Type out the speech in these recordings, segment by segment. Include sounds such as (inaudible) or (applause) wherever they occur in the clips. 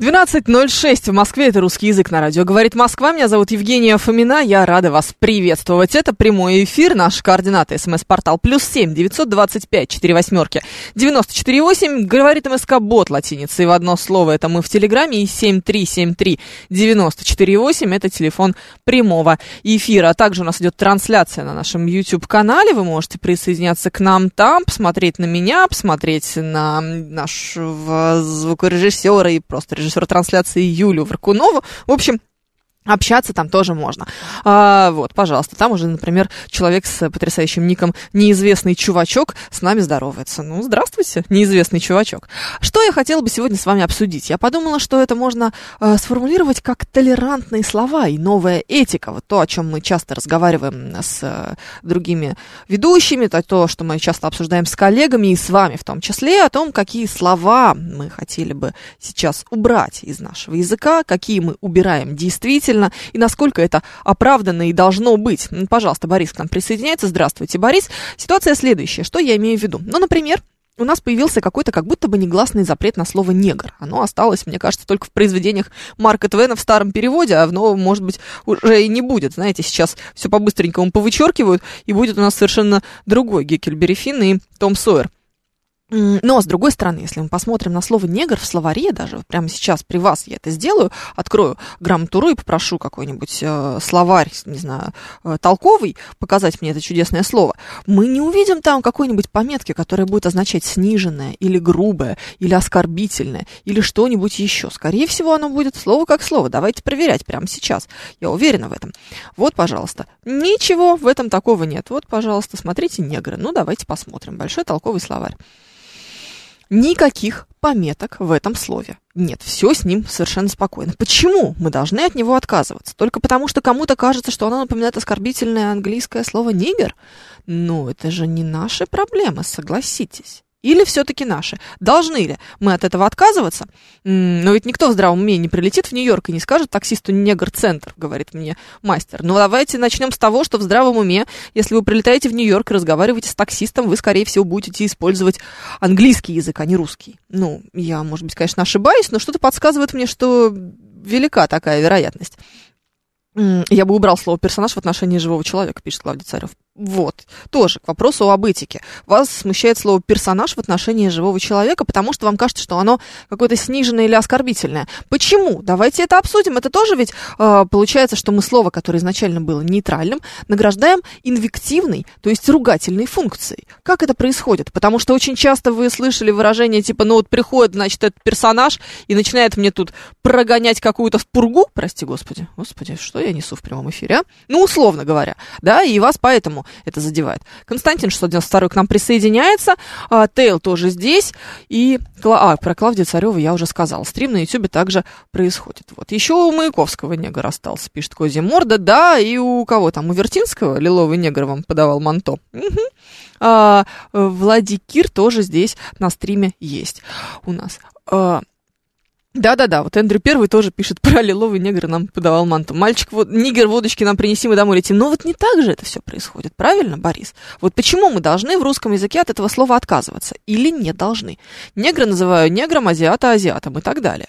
12.06 в Москве, это русский язык на радио. Говорит Москва, меня зовут Евгения Фомина, я рада вас приветствовать. Это прямой эфир, наши координаты, смс-портал, плюс семь, девятьсот двадцать пять, четыре восьмерки, девяносто четыре восемь, говорит МСК Бот латиницей в одно слово, это мы в Телеграме, и семь три семь три девяносто четыре восемь, это телефон прямого эфира. А также у нас идет трансляция на нашем YouTube-канале, вы можете присоединяться к нам там, посмотреть на меня, посмотреть на нашего звукорежиссера и просто режиссера трансляции Юлю Варкунову. В общем, Общаться там тоже можно. А, вот, пожалуйста, там уже, например, человек с потрясающим ником «Неизвестный чувачок» с нами здоровается. Ну, здравствуйте, неизвестный чувачок. Что я хотела бы сегодня с вами обсудить? Я подумала, что это можно э, сформулировать как толерантные слова и новая этика. Вот то, о чем мы часто разговариваем с э, другими ведущими, то, то, что мы часто обсуждаем с коллегами и с вами в том числе, о том, какие слова мы хотели бы сейчас убрать из нашего языка, какие мы убираем действительно, и насколько это оправданно и должно быть. Ну, Пожалуйста, Борис к нам присоединяется. Здравствуйте, Борис. Ситуация следующая. Что я имею в виду? Ну, например, у нас появился какой-то как будто бы негласный запрет на слово «негр». Оно осталось, мне кажется, только в произведениях Марка Твена в старом переводе, а в новом, может быть, уже и не будет. Знаете, сейчас все по-быстренькому повычеркивают, и будет у нас совершенно другой Геккельбери Финн и Том Сойер. Но, с другой стороны, если мы посмотрим на слово «негр» в словаре, даже прямо сейчас при вас я это сделаю, открою грамоту.ру и попрошу какой-нибудь э, словарь, не знаю, э, толковый, показать мне это чудесное слово, мы не увидим там какой-нибудь пометки, которая будет означать сниженное или грубое, или оскорбительное, или что-нибудь еще. Скорее всего, оно будет слово как слово. Давайте проверять прямо сейчас. Я уверена в этом. Вот, пожалуйста. Ничего в этом такого нет. Вот, пожалуйста, смотрите негры. Ну, давайте посмотрим. Большой толковый словарь. Никаких пометок в этом слове. Нет, все с ним совершенно спокойно. Почему мы должны от него отказываться? Только потому, что кому-то кажется, что оно напоминает оскорбительное английское слово «нигер»? Ну, это же не наши проблемы, согласитесь. Или все-таки наши? Должны ли мы от этого отказываться? Но ведь никто в здравом уме не прилетит в Нью-Йорк и не скажет таксисту негр-центр, говорит мне мастер. Ну, давайте начнем с того, что в здравом уме, если вы прилетаете в Нью-Йорк и разговариваете с таксистом, вы, скорее всего, будете использовать английский язык, а не русский. Ну, я, может быть, конечно, ошибаюсь, но что-то подсказывает мне, что велика такая вероятность. Я бы убрал слово персонаж в отношении живого человека, пишет Клавдий Царев. Вот, тоже к вопросу об этике. Вас смущает слово персонаж в отношении живого человека, потому что вам кажется, что оно какое-то сниженное или оскорбительное. Почему? Давайте это обсудим. Это тоже ведь э, получается, что мы слово, которое изначально было нейтральным, награждаем инвективной, то есть ругательной функцией. Как это происходит? Потому что очень часто вы слышали выражение типа, ну вот приходит, значит, этот персонаж и начинает мне тут прогонять какую-то пургу, прости господи, господи, что я несу в прямом эфире, а? Ну, условно говоря, да, и вас поэтому это задевает. Константин 692 к нам присоединяется, а, Тейл тоже здесь, и а, про Клавдию Цареву я уже сказала. Стрим на Ютубе также происходит. Вот. Еще у Маяковского негр остался, пишет Козья Морда, да, и у кого там, у Вертинского лиловый негр вам подавал манто. Мгм. А, Владикир тоже здесь на стриме есть у нас. А, да-да-да, вот Эндрю Первый тоже пишет про лиловый негр нам подавал манту. Мальчик, вот, нигер, водочки нам принеси, мы домой летим. Но вот не так же это все происходит, правильно, Борис? Вот почему мы должны в русском языке от этого слова отказываться? Или не должны? Негра называю негром, азиата азиатом и так далее.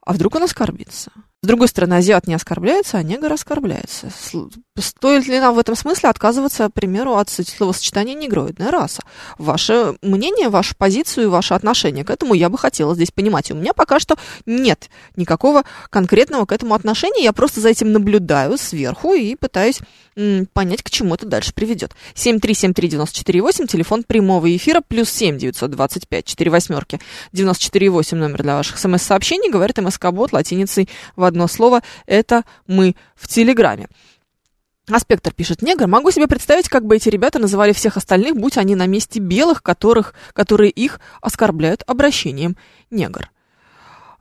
А вдруг он оскорбится? С другой стороны, азиат не оскорбляется, а негр оскорбляется. Стоит ли нам в этом смысле отказываться, к примеру, от словосочетания негроидная раса? Ваше мнение, вашу позицию и ваше отношение к этому я бы хотела здесь понимать. У меня пока что нет никакого конкретного к этому отношения. Я просто за этим наблюдаю сверху и пытаюсь понять, к чему это дальше приведет. 7373948, телефон прямого эфира, плюс 7 925 4 восьмерки 948 номер для ваших смс-сообщений, говорит МСК-бот латиницей в одно слово. Это мы в Телеграме. Аспектор пишет, негр, могу себе представить, как бы эти ребята называли всех остальных, будь они на месте белых, которых, которые их оскорбляют обращением негр.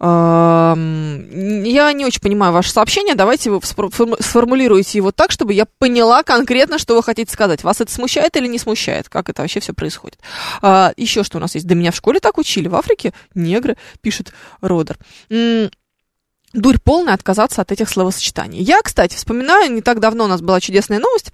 Я не очень понимаю ваше сообщение. Давайте вы сформулируете его так, чтобы я поняла конкретно, что вы хотите сказать. Вас это смущает или не смущает? Как это вообще все происходит? А, еще что у нас есть? Да меня в школе так учили. В Африке негры, пишет Родер. Дурь полная отказаться от этих словосочетаний. Я, кстати, вспоминаю, не так давно у нас была чудесная новость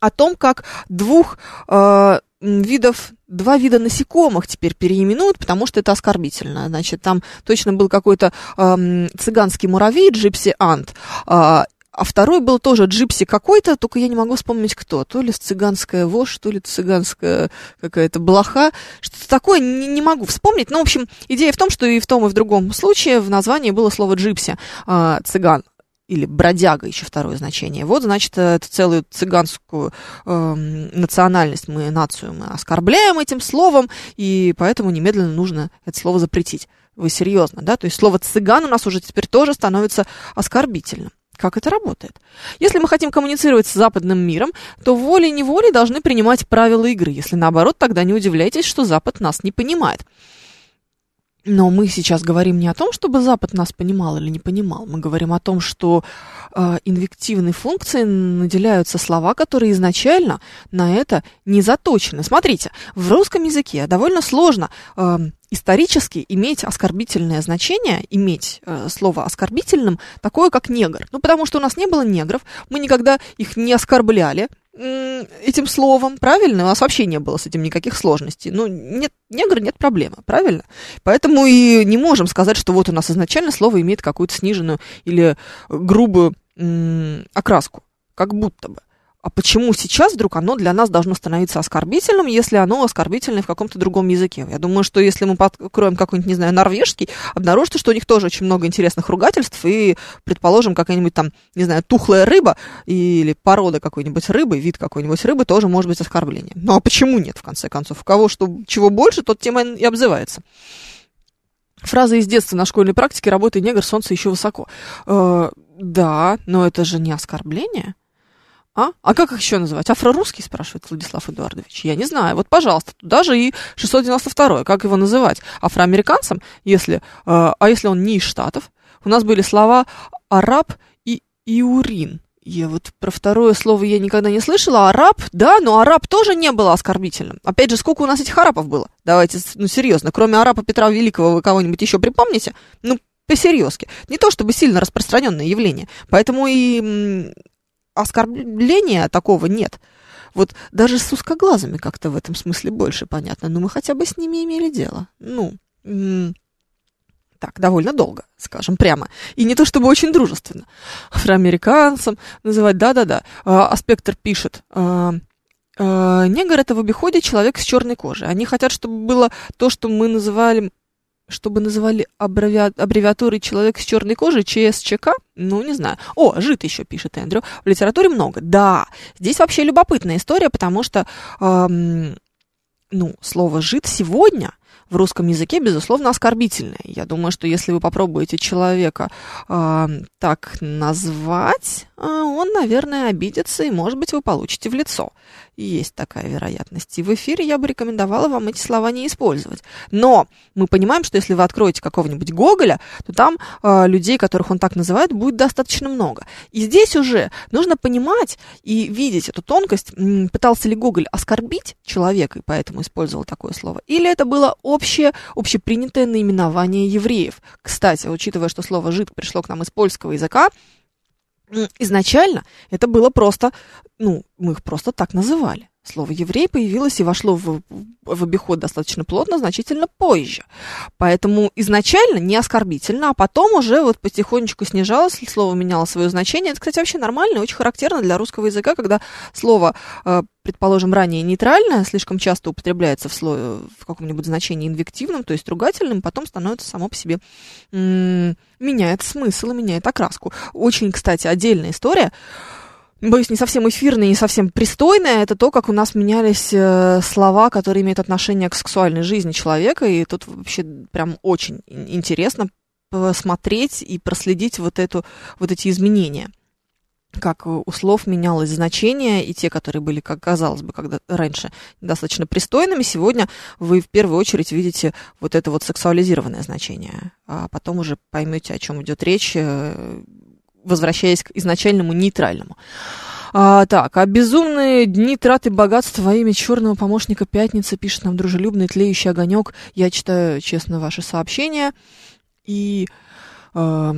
о том, как двух э, видов, два вида насекомых теперь переименуют, потому что это оскорбительно. Значит, там точно был какой-то э, цыганский муравей, джипси ант, э, а второй был тоже джипси какой-то, только я не могу вспомнить кто. То ли цыганская вошь, то ли цыганская какая-то блоха. Что-то такое не, не могу вспомнить. Но, в общем, идея в том, что и в том, и в другом случае в названии было слово джипси, э, цыган или бродяга, еще второе значение. Вот, значит, это целую цыганскую э, национальность, мы нацию мы оскорбляем этим словом, и поэтому немедленно нужно это слово запретить. Вы серьезно, да? То есть слово цыган у нас уже теперь тоже становится оскорбительным. Как это работает? Если мы хотим коммуницировать с западным миром, то волей-неволей должны принимать правила игры. Если наоборот, тогда не удивляйтесь, что Запад нас не понимает. Но мы сейчас говорим не о том, чтобы Запад нас понимал или не понимал. Мы говорим о том, что э, инвективной функцией наделяются слова, которые изначально на это не заточены. Смотрите, в русском языке довольно сложно э, исторически иметь оскорбительное значение, иметь э, слово оскорбительным, такое как негр. Ну, потому что у нас не было негров, мы никогда их не оскорбляли, этим словом, правильно? У нас вообще не было с этим никаких сложностей. Ну, нет, негр нет проблемы, правильно? Поэтому и не можем сказать, что вот у нас изначально слово имеет какую-то сниженную или грубую окраску, как будто бы. А почему сейчас вдруг оно для нас должно становиться оскорбительным, если оно оскорбительное в каком-то другом языке? Я думаю, что если мы откроем какой-нибудь, не знаю, норвежский, обнаружится, что у них тоже очень много интересных ругательств, и, предположим, какая-нибудь там, не знаю, тухлая рыба или порода какой-нибудь рыбы, вид какой-нибудь рыбы тоже может быть оскорблением. Ну а почему нет, в конце концов? У кого что, чего больше, тот тем и обзывается. Фраза из детства на школьной практике «работай, негр, солнце еще высоко». Э, да, но это же не оскорбление. А? А как их еще называть? Афрорусский, спрашивает Владислав Эдуардович. Я не знаю. Вот, пожалуйста, туда же и 692 Как его называть? Афроамериканцам, если, э, а если он не из Штатов? У нас были слова араб и иурин. Я вот про второе слово я никогда не слышала. Араб, да, но араб тоже не было оскорбительным. Опять же, сколько у нас этих арабов было? Давайте, ну, серьезно, кроме араба Петра Великого вы кого-нибудь еще припомните? Ну, по-серьезки. Не то чтобы сильно распространенное явление. Поэтому и оскорбления такого нет. Вот даже с узкоглазыми как-то в этом смысле больше понятно. Но мы хотя бы с ними имели дело. Ну, так, довольно долго, скажем прямо. И не то чтобы очень дружественно. Афроамериканцам называть, да-да-да. А, Аспектор пишет, а, а, негр это в обиходе человек с черной кожей. Они хотят, чтобы было то, что мы называли чтобы называли аббреви... аббревиатурой человек с черной кожей, ЧСЧК, ну, не знаю. О, жид еще пишет Эндрю. В литературе много. Да, здесь вообще любопытная история, потому что, эм, ну, слово жид сегодня в русском языке, безусловно, оскорбительное. Я думаю, что если вы попробуете человека э, так назвать, он, наверное, обидится, и, может быть, вы получите в лицо. Есть такая вероятность. И в эфире я бы рекомендовала вам эти слова не использовать. Но мы понимаем, что если вы откроете какого-нибудь Гоголя, то там э, людей, которых он так называет, будет достаточно много. И здесь уже нужно понимать и видеть эту тонкость. Пытался ли Гоголь оскорбить человека, и поэтому использовал такое слово? Или это было общее, общепринятое наименование евреев? Кстати, учитывая, что слово «жид» пришло к нам из польского языка, изначально это было просто, ну, мы их просто так называли. Слово «еврей» появилось и вошло в, в обиход достаточно плотно, значительно позже. Поэтому изначально не оскорбительно, а потом уже вот потихонечку снижалось, слово меняло свое значение. Это, кстати, вообще нормально очень характерно для русского языка, когда слово, э, предположим, ранее нейтральное, слишком часто употребляется в, слове, в каком-нибудь значении инвективном, то есть ругательным, потом становится само по себе, меняет смысл и меняет окраску. Очень, кстати, отдельная история – боюсь, не совсем эфирное, не совсем пристойное, это то, как у нас менялись э, слова, которые имеют отношение к сексуальной жизни человека, и тут вообще прям очень интересно посмотреть и проследить вот, эту, вот эти изменения. как у слов менялось значение, и те, которые были, как казалось бы, когда раньше достаточно пристойными, сегодня вы в первую очередь видите вот это вот сексуализированное значение, а потом уже поймете, о чем идет речь, э, возвращаясь к изначальному нейтральному. А, так, а безумные дни траты богатства во имя черного помощника пятницы пишет нам дружелюбный тлеющий огонек. Я читаю, честно, ваши сообщения и э,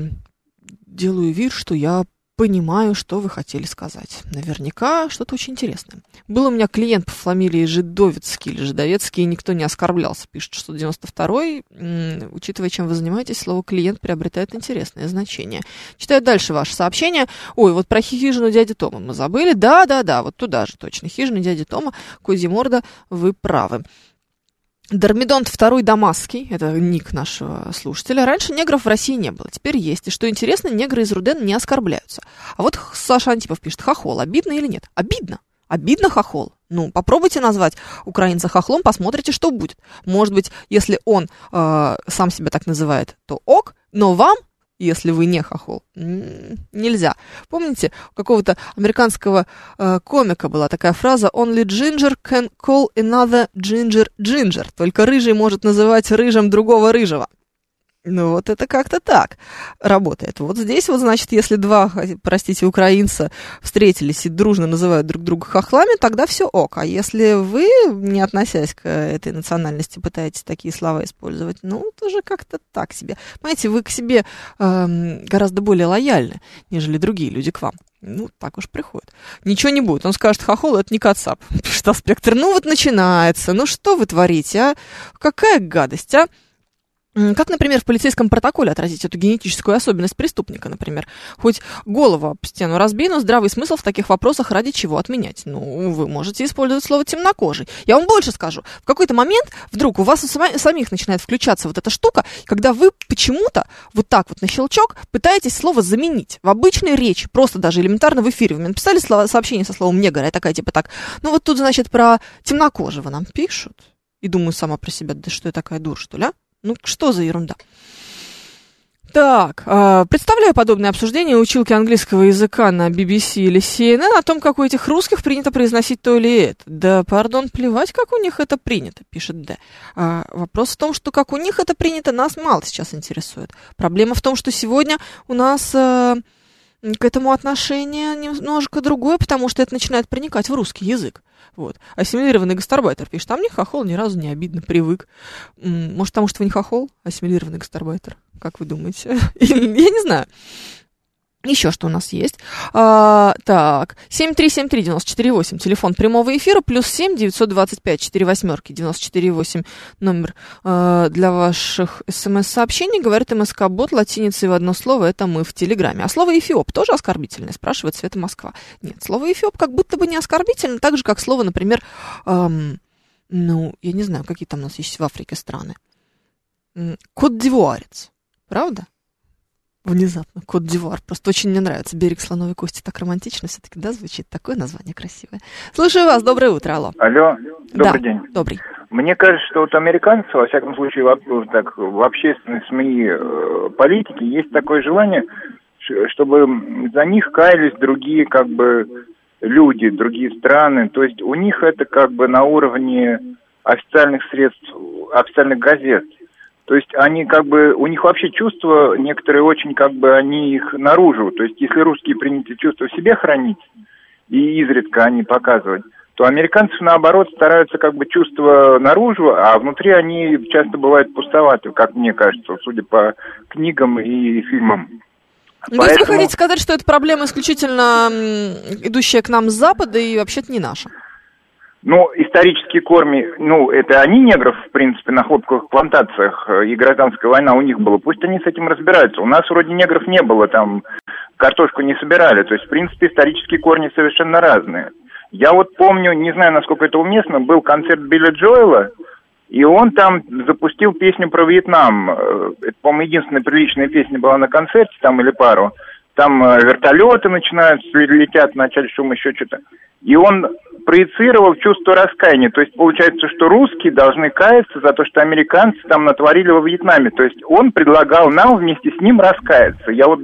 делаю вид, что я понимаю, что вы хотели сказать. Наверняка что-то очень интересное. Был у меня клиент по фамилии Жидовицкий или Жидовецкий, и никто не оскорблялся. Пишет, что 92-й, учитывая, чем вы занимаетесь, слово «клиент» приобретает интересное значение. Читаю дальше ваше сообщение. Ой, вот про хижину дяди Тома мы забыли. Да-да-да, вот туда же точно. Хижина дяди Тома, Козиморда, вы правы. Дормидонт второй Дамасский, это ник нашего слушателя. Раньше негров в России не было, теперь есть. И что интересно, негры из Рудена не оскорбляются. А вот Саша Антипов пишет, хохол, обидно или нет? Обидно. Обидно хохол. Ну, попробуйте назвать украинца хохлом, посмотрите, что будет. Может быть, если он э, сам себя так называет, то ок, но вам если вы не хохол. Нельзя. Помните, у какого-то американского э, комика была такая фраза «Only ginger can call another ginger ginger». Только рыжий может называть рыжим другого рыжего. Ну, вот это как-то так работает. Вот здесь вот, значит, если два, простите, украинца встретились и дружно называют друг друга хохлами, тогда все ок. А если вы, не относясь к этой национальности, пытаетесь такие слова использовать, ну, тоже как-то так себе. Понимаете, вы к себе э, гораздо более лояльны, нежели другие люди к вам. Ну, так уж приходит. Ничего не будет. Он скажет, хохол, это не Кацап. (laughs) Пишет Аспектор. Ну, вот начинается. Ну, что вы творите, а? Какая гадость, а? Как, например, в полицейском протоколе отразить эту генетическую особенность преступника, например? Хоть голову об стену разбей, но здравый смысл в таких вопросах ради чего отменять? Ну, вы можете использовать слово «темнокожий». Я вам больше скажу. В какой-то момент вдруг у вас у самих начинает включаться вот эта штука, когда вы почему-то вот так вот на щелчок пытаетесь слово заменить в обычной речи, просто даже элементарно в эфире. Вы мне написали слово, сообщение со словом «негр», я такая типа так, ну вот тут, значит, про темнокожего нам пишут. И думаю сама про себя, да что я такая дур, что ли, а? Ну, что за ерунда? Так, э, представляю подобное обсуждение училки английского языка на BBC или CNN о том, как у этих русских принято произносить то или это. Да, пардон, плевать, как у них это принято, пишет Д. А, вопрос в том, что как у них это принято, нас мало сейчас интересует. Проблема в том, что сегодня у нас... К этому отношение немножко другое, потому что это начинает проникать в русский язык. Вот. Ассимилированный гастарбайтер пишет, а мне хохол ни разу не обидно, привык. Может, потому что вы не хохол, ассимилированный гастарбайтер? Как вы думаете? (laughs) Я не знаю. Еще что у нас есть? А, так, 7373948, телефон прямого эфира, плюс 7 925 4 восьмерки 94,8 номер а, для ваших смс-сообщений. Говорит МСК-бот латиницей в одно слово, это мы в Телеграме. А слово «эфиоп» тоже оскорбительное, спрашивает Света Москва. Нет, слово «эфиоп» как будто бы не оскорбительно, так же, как слово, например, эм, ну, я не знаю, какие там у нас есть в Африке страны. Кот-дивуарец, правда? Внезапно. Кот Дивуар. Просто очень мне нравится. Берег слоновой кости так романтично все-таки, да, звучит? Такое название красивое. Слушаю вас. Доброе утро. Алло. Алло. Добрый да, день. Добрый. Мне кажется, что вот американцы, во всяком случае, в, так, в общественной СМИ э, политики есть такое желание, чтобы за них каялись другие как бы люди, другие страны. То есть у них это как бы на уровне официальных средств, официальных газет. То есть они как бы, у них вообще чувства некоторые очень как бы, они их наружу. То есть если русские приняты чувства в себе хранить, и изредка они показывать, то американцы, наоборот, стараются как бы чувства наружу, а внутри они часто бывают пустоваты, как мне кажется, судя по книгам и фильмам. Ну, Поэтому... То есть вы хотите сказать, что это проблема исключительно идущая к нам с Запада и вообще-то не наша? Ну, исторические корми, ну, это они негров, в принципе, на хлопковых плантациях, э, и гражданская война у них была. Пусть они с этим разбираются. У нас вроде негров не было, там картошку не собирали. То есть, в принципе, исторические корни совершенно разные. Я вот помню, не знаю, насколько это уместно, был концерт Билли Джоэла, и он там запустил песню про Вьетнам. Э, это, по-моему, единственная приличная песня была на концерте, там или пару. Там э, вертолеты начинают, летят, начать шум, еще что-то. И он проецировал чувство раскаяния. То есть получается, что русские должны каяться за то, что американцы там натворили во Вьетнаме. То есть он предлагал нам вместе с ним раскаяться. Я вот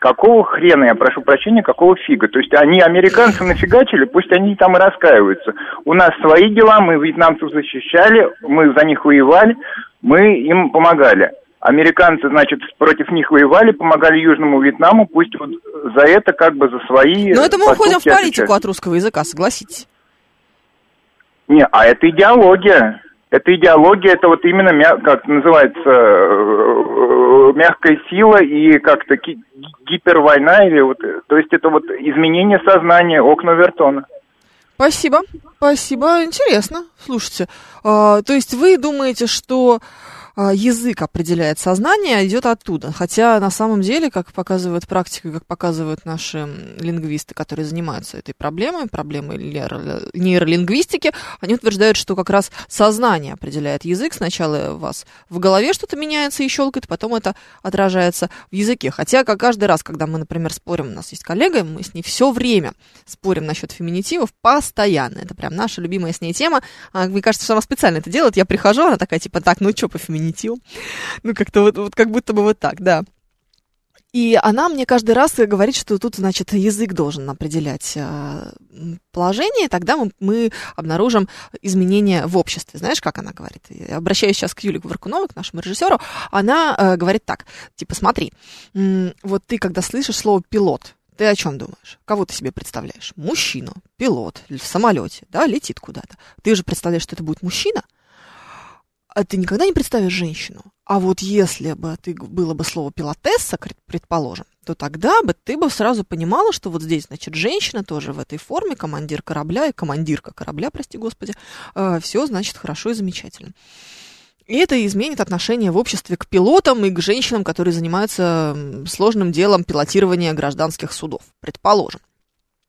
Какого хрена, я прошу прощения, какого фига? То есть они американцы нафигачили, пусть они там и раскаиваются. У нас свои дела, мы вьетнамцев защищали, мы за них воевали, мы им помогали. Американцы, значит, против них воевали, помогали Южному Вьетнаму, пусть вот за это как бы за свои... Но это мы уходим в политику отвечают. от русского языка, согласитесь. Не, а это идеология. Это идеология, это вот именно, как называется, э, мягкая сила и как-то гипервойна, или вот, то есть это вот изменение сознания, окна Вертона. Спасибо, спасибо, интересно. Слушайте, а, то есть вы думаете, что язык определяет сознание, а идет оттуда. Хотя на самом деле, как показывает практика, как показывают наши лингвисты, которые занимаются этой проблемой, проблемой нейролингвистики, они утверждают, что как раз сознание определяет язык. Сначала у вас в голове что-то меняется и щелкает, потом это отражается в языке. Хотя как каждый раз, когда мы, например, спорим, у нас есть коллега, мы с ней все время спорим насчет феминитивов постоянно. Это прям наша любимая с ней тема. А, мне кажется, что она специально это делает. Я прихожу, она такая, типа, так, ну что по феминитиву? Ну, как-то вот, вот как будто бы вот так, да. И она мне каждый раз говорит, что тут, значит, язык должен определять э, положение, и тогда мы, мы обнаружим изменения в обществе. Знаешь, как она говорит? Я обращаюсь сейчас к Юле Варкуновой, к нашему режиссеру. Она э, говорит так, типа, смотри, вот ты, когда слышишь слово «пилот», ты о чем думаешь? Кого ты себе представляешь? Мужчину, пилот, в самолете, да, летит куда-то. Ты же представляешь, что это будет мужчина, а ты никогда не представишь женщину. А вот если бы ты было бы слово пилотесса, предположим, то тогда бы ты бы сразу понимала, что вот здесь, значит, женщина тоже в этой форме, командир корабля и командирка корабля, прости господи, все, значит, хорошо и замечательно. И это изменит отношение в обществе к пилотам и к женщинам, которые занимаются сложным делом пилотирования гражданских судов, предположим.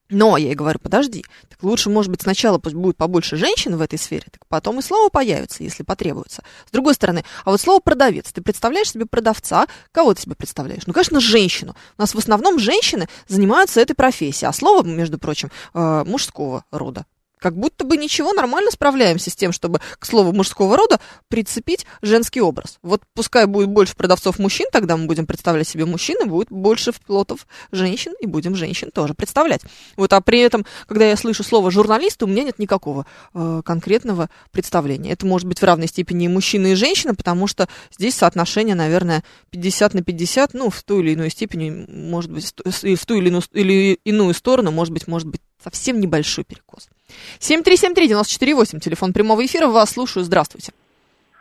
Но я ей говорю, подожди, так лучше, может быть, сначала пусть будет побольше женщин в этой сфере, так потом и слово появится, если потребуется. С другой стороны, а вот слово продавец, ты представляешь себе продавца, кого ты себе представляешь? Ну, конечно, женщину. У нас в основном женщины занимаются этой профессией, а слово, между прочим, э, мужского рода. Как будто бы ничего, нормально справляемся с тем, чтобы к слову мужского рода прицепить женский образ. Вот пускай будет больше продавцов мужчин, тогда мы будем представлять себе мужчин, и будет больше пилотов женщин, и будем женщин тоже представлять. Вот, а при этом, когда я слышу слово журналист, у меня нет никакого э, конкретного представления. Это может быть в равной степени и мужчина, и женщина, потому что здесь соотношение, наверное, 50 на 50, ну, в той или иной степени, может быть, ту- в ту или иную, или иную сторону, может быть, может быть, совсем небольшой перекос. 7373948, телефон прямого эфира, вас слушаю, здравствуйте.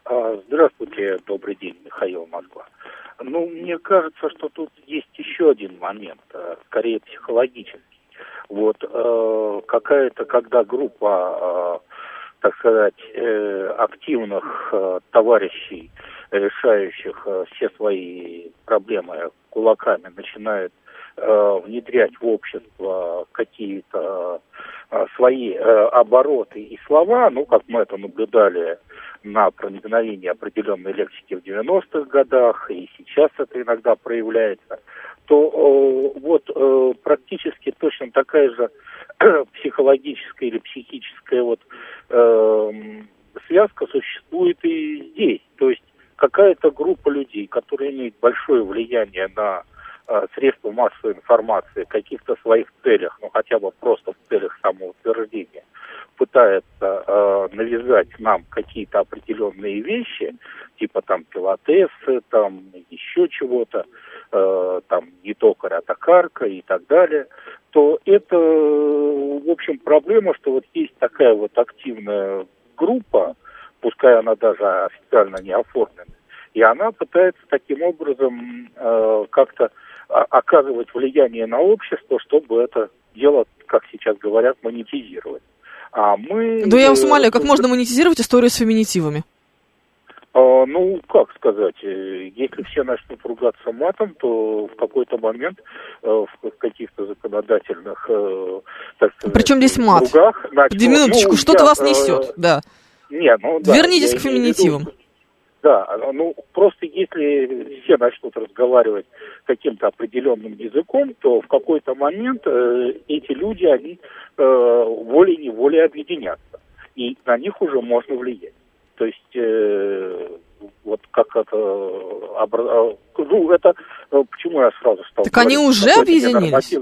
А, Здравствуйте, добрый день, Михаил Москва. Ну, мне кажется, что тут есть еще один момент, э, скорее психологический. Вот э, какая-то, когда группа, так сказать, э, активных товарищей, решающих все свои проблемы кулаками, начинает внедрять в общество какие-то свои э, обороты и слова, ну, как мы это наблюдали на проникновение определенной лексики в 90-х годах, и сейчас это иногда проявляется, то э, вот э, практически точно такая же (clears throat) психологическая или психическая вот связка существует и здесь. То есть какая-то группа людей, которые имеют большое влияние на средства массовой информации в каких-то своих целях, ну хотя бы просто в целях самоутверждения, пытается э, навязать нам какие-то определенные вещи, типа там пилотессы, там еще чего-то, э, там не токарь, а токарка и так далее, то это, в общем, проблема, что вот есть такая вот активная группа, пускай она даже официально не оформлена, и она пытается таким образом э, как-то оказывать влияние на общество, чтобы это дело, как сейчас говорят, монетизировать. А мы... Да я вас умоляю, как можно монетизировать историю с феминитивами? а, ну, как сказать, э, если все начнут ругаться матом, то в какой-то момент э, в каких-то законодательных, э, так сказать, Причем здесь мат? кругах начнут- минуточку, ну, что-то вас несет, да. Не, ну да. Вернитесь к феминитивам. Да, ну просто если все начнут разговаривать каким-то определенным языком, то в какой-то момент э, эти люди, они э, волей-неволей объединятся. И на них уже можно влиять. То есть, э, вот как это... обра- Ну, это... э, Почему я сразу стал Так они говорить, уже какой-то объединились?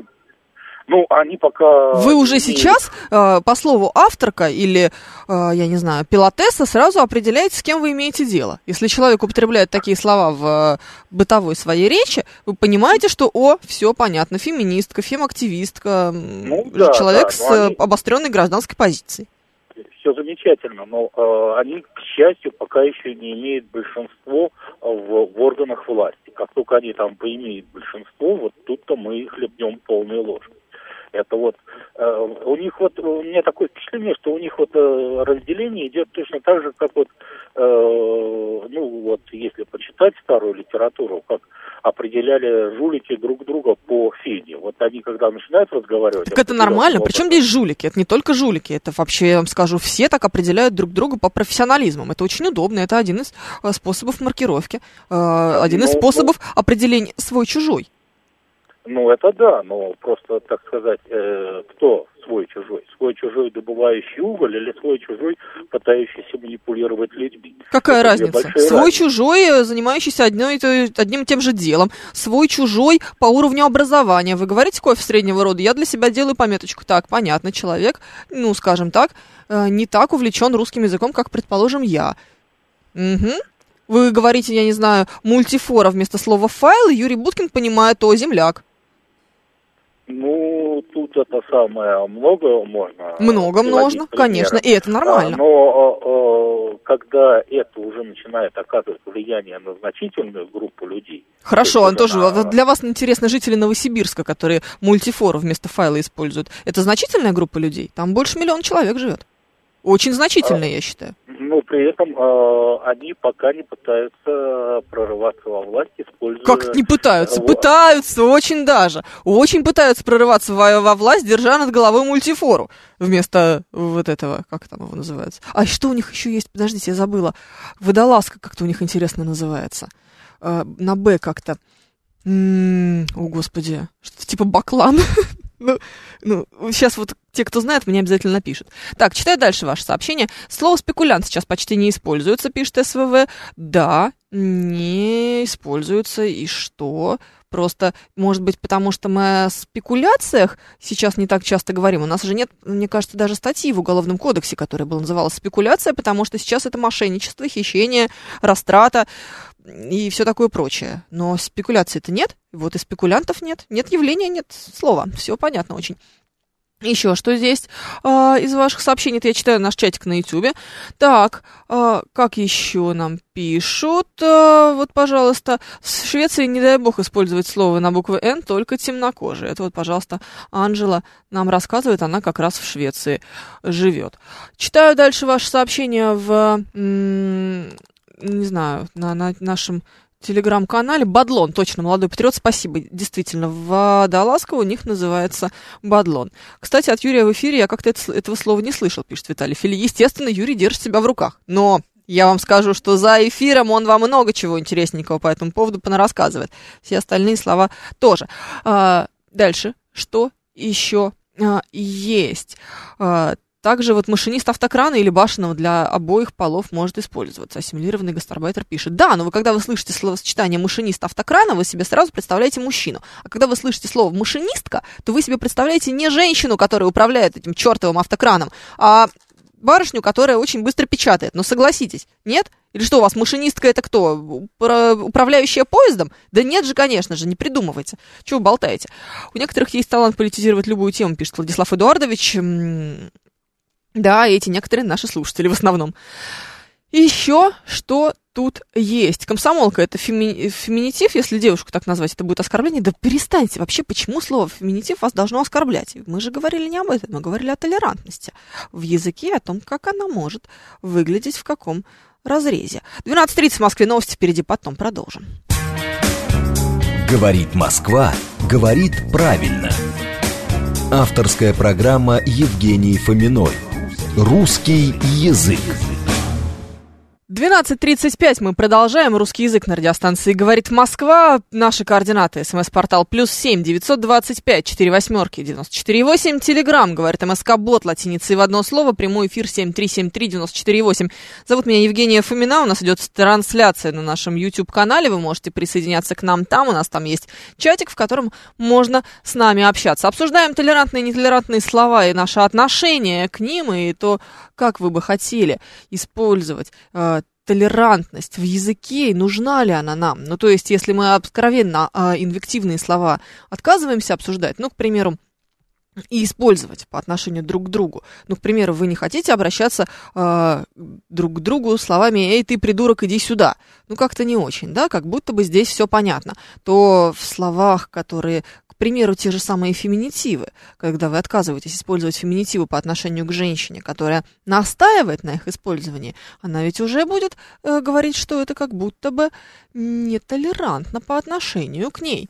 Ну, они пока... Вы уже сейчас, э, по слову авторка или, э, я не знаю, пилотесса, сразу определяете, с кем вы имеете дело. Если человек употребляет такие слова в э, бытовой своей речи, вы понимаете, что, о, все понятно, феминистка, фемактивистка, Ну, да, человек да, с они- обостренной гражданской позицией. все замечательно, но э, они, к счастью, пока еще не имеют большинство в, в органах власти. Как только они там поимеют большинство, вот тут-то мы их хлебнем полной ложкой. Это вот э, у них вот у меня такое впечатление, что у них вот э, разделение идет точно так же, как вот э, ну вот если почитать старую литературу, как определяли жулики друг друга по фене. Вот они когда начинают разговаривать. Так это нормально. Причем образом, здесь жулики? Это не только жулики, это вообще, я вам скажу, все так определяют друг друга по профессионализмам. Это очень удобно, это один из э, способов маркировки, э, один из Ну, способов определения свой-чужой. Ну, это да, но просто, так сказать, э, кто свой-чужой? Свой-чужой, добывающий уголь или свой-чужой, пытающийся манипулировать людьми? Какая Это разница? Свой-чужой, э, занимающийся одной, одним и тем же делом. Свой-чужой по уровню образования. Вы говорите кофе среднего рода, я для себя делаю пометочку. Так, понятно, человек, ну, скажем так, э, не так увлечен русским языком, как, предположим, я. Мгм. Вы говорите, я не знаю, мультифора вместо слова файл, и Юрий Буткин понимает, о, земляк. Ну, тут это самое, много можно. Много можно, конечно, примеров. и это нормально. А, Но э, э, когда это уже начинает оказывать влияние на значительную группу людей. Хорошо, то он есть тоже. на- а вот Для вас интересны жители Новосибирска, которые мультифору вместо файла используют. Это значительная группа людей? Там больше миллиона человек живет. Очень значительная, я считаю. Но при этом э, они пока не пытаются прорываться во власть, используя... Как не пытаются? Вот. Пытаются, очень даже. Очень пытаются прорываться во, во власть, держа над головой мультифору. Вместо вот этого, как там его называется? А что у них еще есть? Подождите, я забыла. Водолазка как-то у них интересно называется. Э, на Б как-то. М, О, господи. Что-то типа баклан. (laughs) Ну, ну, сейчас вот те, кто знает, мне обязательно напишут. Так, читаю дальше ваше сообщение. Слово «спекулянт» сейчас почти не используется, пишет СВВ. Да, не используется. И что? Просто, может быть, потому что мы о спекуляциях сейчас не так часто говорим. У нас же нет, мне кажется, даже статьи в Уголовном кодексе, которая бы называлась «спекуляция», потому что сейчас это мошенничество, хищение, растрата и все такое прочее. Но спекуляций-то нет, вот и спекулянтов нет, нет явления, нет слова. Все понятно очень. Еще что здесь а, из ваших сообщений? Это я читаю наш чатик на Ютубе. Так, а, как еще нам пишут? А, вот, пожалуйста, в Швеции, не дай бог, использовать слово на букву «Н», только темнокожие. Это вот, пожалуйста, Анжела нам рассказывает, она как раз в Швеции живет. Читаю дальше ваши сообщения в, не знаю, на, на нашем телеграм-канале. Бадлон, точно, молодой патриот, спасибо. Действительно, в Водолазково у них называется Бадлон. Кстати, от Юрия в эфире я как-то это- этого слова не слышал, пишет Виталий Фили. Естественно, Юрий держит себя в руках. Но я вам скажу, что за эфиром он вам много чего интересненького по этому поводу понарассказывает. Все остальные слова тоже. А, дальше. Что еще а, есть? А, также вот машинист автокрана или башенного для обоих полов может использоваться. Ассимилированный гастарбайтер пишет. Да, но вы, когда вы слышите словосочетание машинист автокрана, вы себе сразу представляете мужчину. А когда вы слышите слово машинистка, то вы себе представляете не женщину, которая управляет этим чертовым автокраном, а барышню, которая очень быстро печатает. Но согласитесь, нет? Или что, у вас машинистка это кто? Упра- Управляющая поездом? Да нет же, конечно же, не придумывайте. Чего болтаете? У некоторых есть талант политизировать любую тему, пишет Владислав Эдуардович. Да, эти некоторые наши слушатели в основном. Еще что тут есть? Комсомолка это феми- феминитив, если девушку так назвать, это будет оскорбление. Да перестаньте вообще, почему слово феминитив вас должно оскорблять? Мы же говорили не об этом, мы говорили о толерантности в языке, о том, как она может выглядеть в каком разрезе. 12.30 в Москве, новости впереди, потом продолжим. Говорит Москва, говорит правильно. Авторская программа Евгении Фоминой. Русский язык. 12.35 мы продолжаем. Русский язык на радиостанции «Говорит Москва». Наши координаты. СМС-портал плюс семь девятьсот двадцать пять четыре восьмерки девяносто четыре восемь. Телеграмм, говорит МСК-бот, латиницей в одно слово. Прямой эфир семь три семь три девяносто четыре восемь. Зовут меня Евгения Фомина. У нас идет трансляция на нашем YouTube-канале. Вы можете присоединяться к нам там. У нас там есть чатик, в котором можно с нами общаться. Обсуждаем толерантные и нетолерантные слова и наше отношение к ним, и то, как вы бы хотели использовать э, толерантность в языке, нужна ли она нам? Ну, то есть, если мы откровенно э, инвективные слова отказываемся обсуждать, ну, к примеру, и использовать по отношению друг к другу. Ну, к примеру, вы не хотите обращаться э, друг к другу словами «Эй, ты, придурок, иди сюда». Ну, как-то не очень, да, как будто бы здесь все понятно. То в словах, которые к примеру, те же самые феминитивы, когда вы отказываетесь использовать феминитивы по отношению к женщине, которая настаивает на их использовании, она ведь уже будет э, говорить, что это как будто бы нетолерантно по отношению к ней.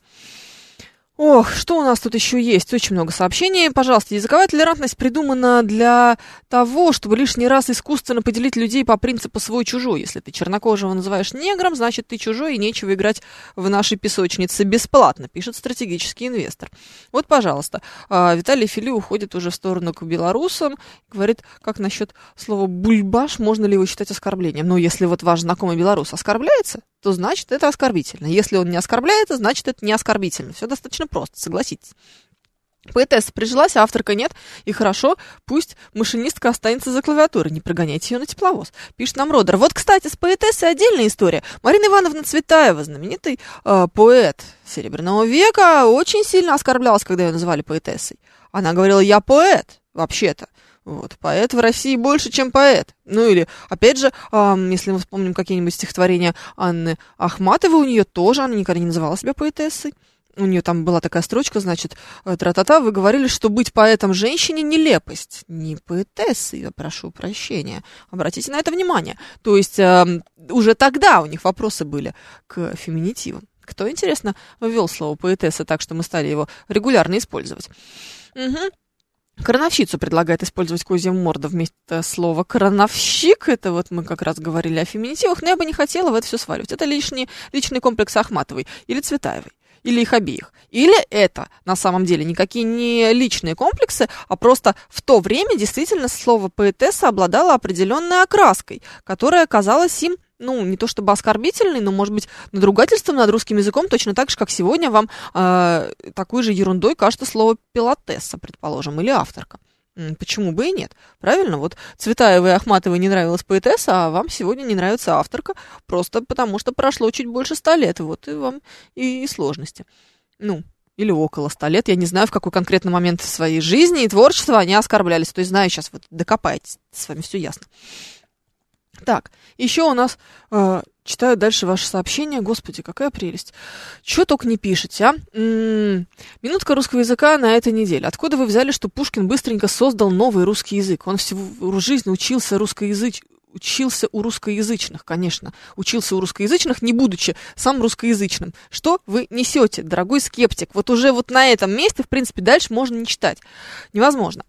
Ох, что у нас тут еще есть? Очень много сообщений. Пожалуйста, языковая толерантность придумана для того, чтобы лишний раз искусственно поделить людей по принципу свой-чужой. Если ты чернокожего называешь негром, значит ты чужой, и нечего играть в нашей песочнице бесплатно, пишет стратегический инвестор. Вот, пожалуйста, а, Виталий Фили уходит уже в сторону к белорусам, говорит, как насчет слова «бульбаш», можно ли его считать оскорблением? Ну, если вот ваш знакомый белорус оскорбляется, то значит это оскорбительно. Если он не оскорбляется, значит это не оскорбительно. Все достаточно просто, согласитесь. Поэтесса прижилась, а авторка нет. И хорошо, пусть машинистка останется за клавиатурой. Не прогоняйте ее на тепловоз. Пишет нам Родер. Вот, кстати, с поэтессой отдельная история. Марина Ивановна Цветаева, знаменитый э, поэт Серебряного века, очень сильно оскорблялась, когда ее называли поэтессой. Она говорила, я поэт, вообще-то. Вот, поэт в России больше, чем поэт. Ну или, опять же, э, если мы вспомним какие-нибудь стихотворения Анны Ахматовой, у нее тоже, она никогда не называла себя поэтессой. У нее там была такая строчка, значит, э, тра-та-та, вы говорили, что быть поэтом женщине нелепость. Не поэтессой, я прошу прощения. Обратите на это внимание. То есть э, уже тогда у них вопросы были к феминитивам. Кто, интересно, ввел слово поэтесса так, что мы стали его регулярно использовать. Угу. Крановщицу предлагает использовать козья морда вместо слова крановщик. Это вот мы как раз говорили о феминитивах, но я бы не хотела в это все сваливать. Это лишний, личный комплекс Ахматовой или Цветаевой или их обеих. Или это на самом деле никакие не личные комплексы, а просто в то время действительно слово поэтесса обладало определенной окраской, которая казалась им ну, не то чтобы оскорбительный, но, может быть, надругательством над русским языком, точно так же, как сегодня вам э, такой же ерундой кажется слово пилотесса, предположим, или авторка. Почему бы и нет? Правильно? Вот Цветаевой и Ахматовой не нравилась поэтесса, а вам сегодня не нравится авторка, просто потому что прошло чуть больше ста лет, вот и вам и, и сложности. Ну, или около ста лет, я не знаю, в какой конкретный момент своей жизни и творчества они оскорблялись. То есть знаю, сейчас вот докопаетесь, с вами все ясно. Так, еще у нас э, читаю дальше ваше сообщение. Господи, какая прелесть. Чего только не пишете, а? М-м-м. Минутка русского языка на этой неделе. Откуда вы взяли, что Пушкин быстренько создал новый русский язык? Он всю жизнь учился русскоязыч... Учился у русскоязычных, конечно. Учился у русскоязычных, не будучи сам русскоязычным. Что вы несете, дорогой скептик? Вот уже вот на этом месте, в принципе, дальше можно не читать. Невозможно.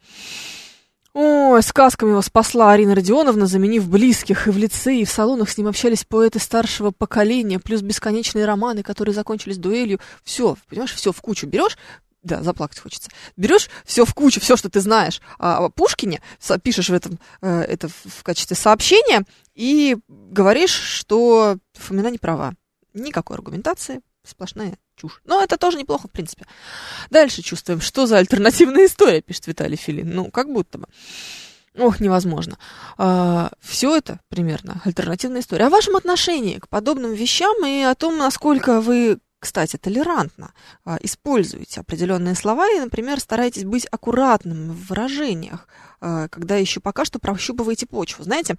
Ой, сказками его спасла Арина Родионовна, заменив близких, и в лице, и в салонах с ним общались поэты старшего поколения, плюс бесконечные романы, которые закончились дуэлью. Все, понимаешь, все в кучу берешь, да, заплакать хочется. Берешь все в кучу, все, что ты знаешь о Пушкине, пишешь в этом э, это в качестве сообщения и говоришь, что Фомина не права. Никакой аргументации, сплошная чушь. Но это тоже неплохо, в принципе. Дальше чувствуем, что за альтернативная история, пишет Виталий Филин. Ну, как будто бы. Ох, невозможно. А, все это примерно альтернативная история. О вашем отношении к подобным вещам и о том, насколько вы кстати, толерантно а, используете определенные слова и, например, стараетесь быть аккуратным в выражениях, а, когда еще пока что прощупываете почву. Знаете,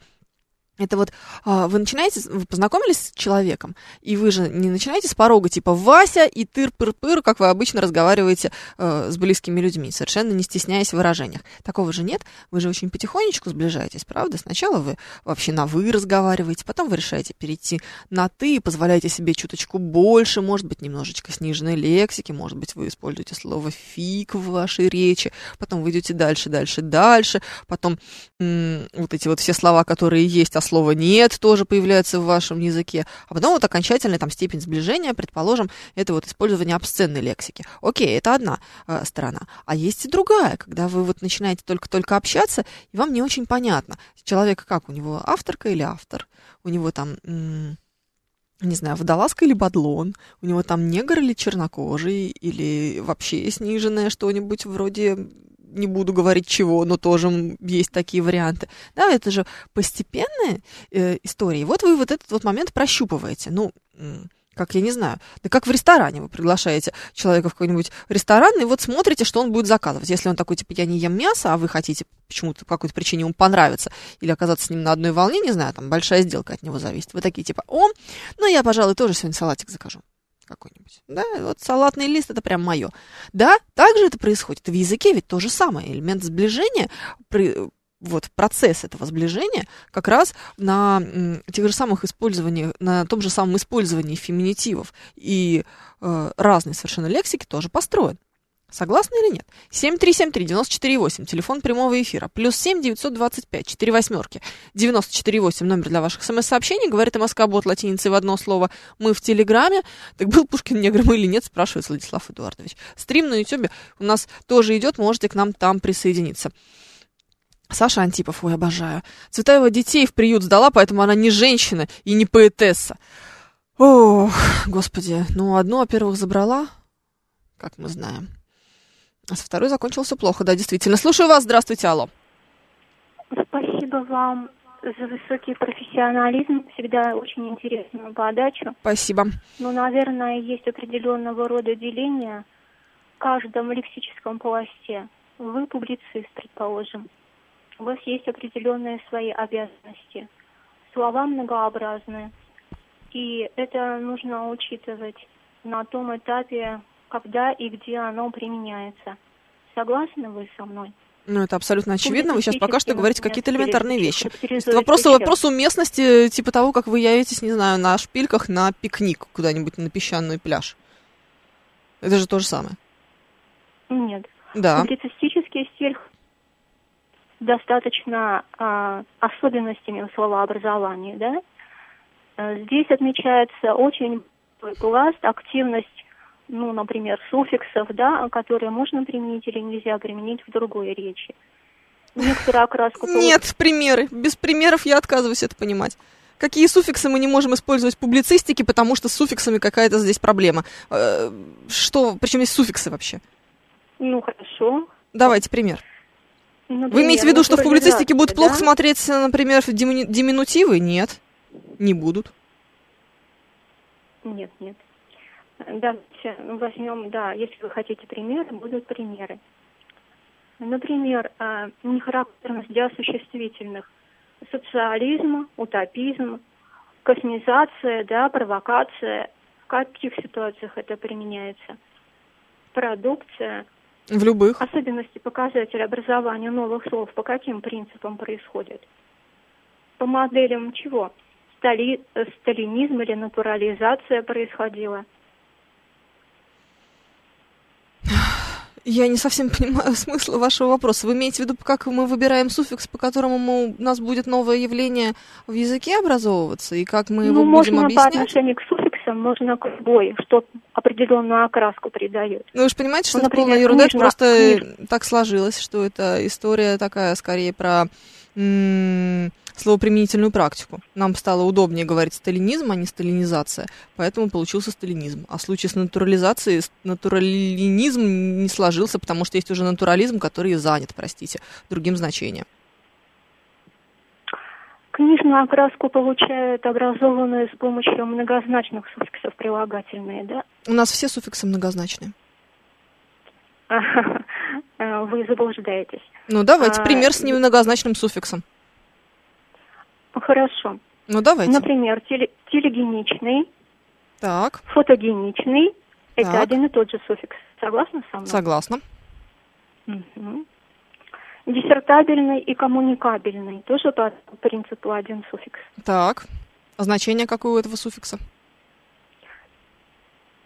это вот а, вы начинаете, вы познакомились с человеком, и вы же не начинаете с порога типа Вася и тыр-пыр-пыр, как вы обычно разговариваете э, с близкими людьми, совершенно не стесняясь в выражениях. Такого же нет, вы же очень потихонечку сближаетесь, правда? Сначала вы вообще на «вы» разговариваете, потом вы решаете перейти на «ты» позволяете себе чуточку больше, может быть, немножечко сниженной лексики, может быть, вы используете слово «фиг» в вашей речи, потом вы идете дальше, дальше, дальше, потом м- вот эти вот все слова, которые есть, слово «нет» тоже появляется в вашем языке. А потом вот окончательная там степень сближения, предположим, это вот использование обсценной лексики. Окей, это одна э, сторона. А есть и другая, когда вы вот начинаете только-только общаться, и вам не очень понятно, человек как, у него авторка или автор, у него там... М- не знаю, водолазка или бадлон, у него там негр или чернокожий, или вообще сниженное что-нибудь вроде не буду говорить чего, но тоже есть такие варианты. Да, это же постепенная э, история. И вот вы вот этот вот момент прощупываете. Ну, как я не знаю, да как в ресторане вы приглашаете человека в какой-нибудь ресторан, и вот смотрите, что он будет заказывать. Если он такой, типа, я не ем мясо, а вы хотите почему-то по какой-то причине ему понравиться, или оказаться с ним на одной волне, не знаю, там большая сделка от него зависит. Вы такие, типа, о, ну я, пожалуй, тоже сегодня салатик закажу какой-нибудь. Да, вот салатный лист это прям мое. Да, также это происходит. В языке ведь то же самое. Элемент сближения вот процесс этого сближения как раз на тех же самых использованиях, на том же самом использовании феминитивов и э, разной совершенно лексики тоже построен. Согласны или нет? 7373948, телефон прямого эфира. Плюс 7 925 4 восьмерки 948, номер для ваших смс-сообщений. Говорит МСК бот латиницей в одно слово. Мы в Телеграме. Так был Пушкин негром или нет, спрашивает Владислав Эдуардович. Стрим на Ютубе у нас тоже идет, можете к нам там присоединиться. Саша Антипов, ой, обожаю. Цветаева детей в приют сдала, поэтому она не женщина и не поэтесса. Ох, господи, ну одну, во-первых, забрала, как мы знаем. А со второй закончилось все плохо, да, действительно. Слушаю вас, здравствуйте, алло. Спасибо вам за высокий профессионализм, всегда очень интересную подачу. Спасибо. Ну, наверное, есть определенного рода деления в каждом лексическом пласте. Вы публицист, предположим у вас есть определенные свои обязанности. Слова многообразны, и это нужно учитывать на том этапе, когда и где оно применяется. Согласны вы со мной? Ну, это абсолютно очевидно. Вы сейчас пока что говорите какие-то элементарные вещи. Это вопрос, вопрос уместности, типа того, как вы явитесь, не знаю, на шпильках на пикник куда-нибудь на песчаный пляж. Это же то же самое. Нет. Да. Публицистический стиль достаточно э, особенностями в словообразовании, да. Э, здесь отмечается очень пласт, активность, ну, например, суффиксов, да, которые можно применить или нельзя применить в другой речи. Некоторую окраску... Нет, примеры. Без примеров я отказываюсь это понимать. Какие суффиксы мы не можем использовать в публицистике, потому что с суффиксами какая-то здесь проблема. Э, что, причем есть суффиксы вообще? Ну, хорошо. Давайте пример. Например, Вы имеете в виду, что в публицистике будут да? плохо смотреться, например, диминутивы? Нет, не будут. Нет, нет. Давайте возьмем, да, если вы хотите примеры, будут примеры. Например, а, нехарактерность для существительных. Социализм, утопизм, космизация, да, провокация. В каких ситуациях это применяется? Продукция – в любых. Особенности показателя образования новых слов по каким принципам происходят? По моделям чего? Стали, э, сталинизм или натурализация происходила? Я не совсем (laughs) понимаю смысл вашего вопроса. Вы имеете в виду, как мы выбираем суффикс, по которому мы, у нас будет новое явление в языке образовываться, и как мы его ну, будем можно объяснять? по отношению к суффиксу Пикассо нужно к бой, что определенную окраску придает. Ну, вы же понимаете, что ну, это например, полная ерунда, это просто книжно. так сложилось, что это история такая, скорее, про м- словоприменительную практику. Нам стало удобнее говорить сталинизм, а не сталинизация, поэтому получился сталинизм. А в случае с натурализацией натуралинизм не сложился, потому что есть уже натурализм, который занят, простите, другим значением. Книжную окраску получают образованные с помощью многозначных суффиксов прилагательные, да? У нас все суффиксы многозначные. (laughs) Вы заблуждаетесь. Ну, давайте а, пример с немногозначным суффиксом. Хорошо. Ну, давайте. Например, теле, телегеничный, так. фотогеничный. Это один и тот же суффикс. Согласна со мной? Согласна. Угу диссертабельный и коммуникабельный. Тоже по принципу один суффикс. Так. А значение какое у этого суффикса?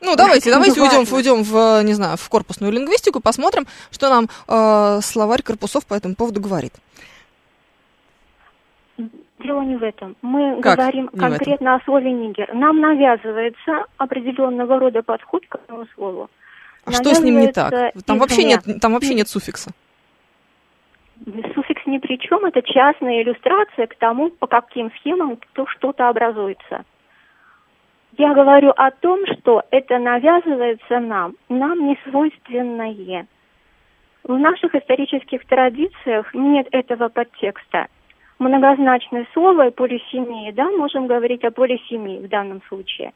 Ну, давайте, давайте уйдем, уйдем в, не знаю, в корпусную лингвистику, посмотрим, что нам э, словарь корпусов по этому поводу говорит. Дело не в этом. Мы Как говорим не конкретно о слове нигер. Нам навязывается определенного рода подход к этому слову. А что с ним не так? Там вообще нет, там вообще нет суффикса. Суффикс ни при чем, это частная иллюстрация к тому, по каким схемам то что-то образуется. Я говорю о том, что это навязывается нам, нам не свойственное. В наших исторических традициях нет этого подтекста. Многозначное слово и полисемия, да, можем говорить о полисемии в данном случае.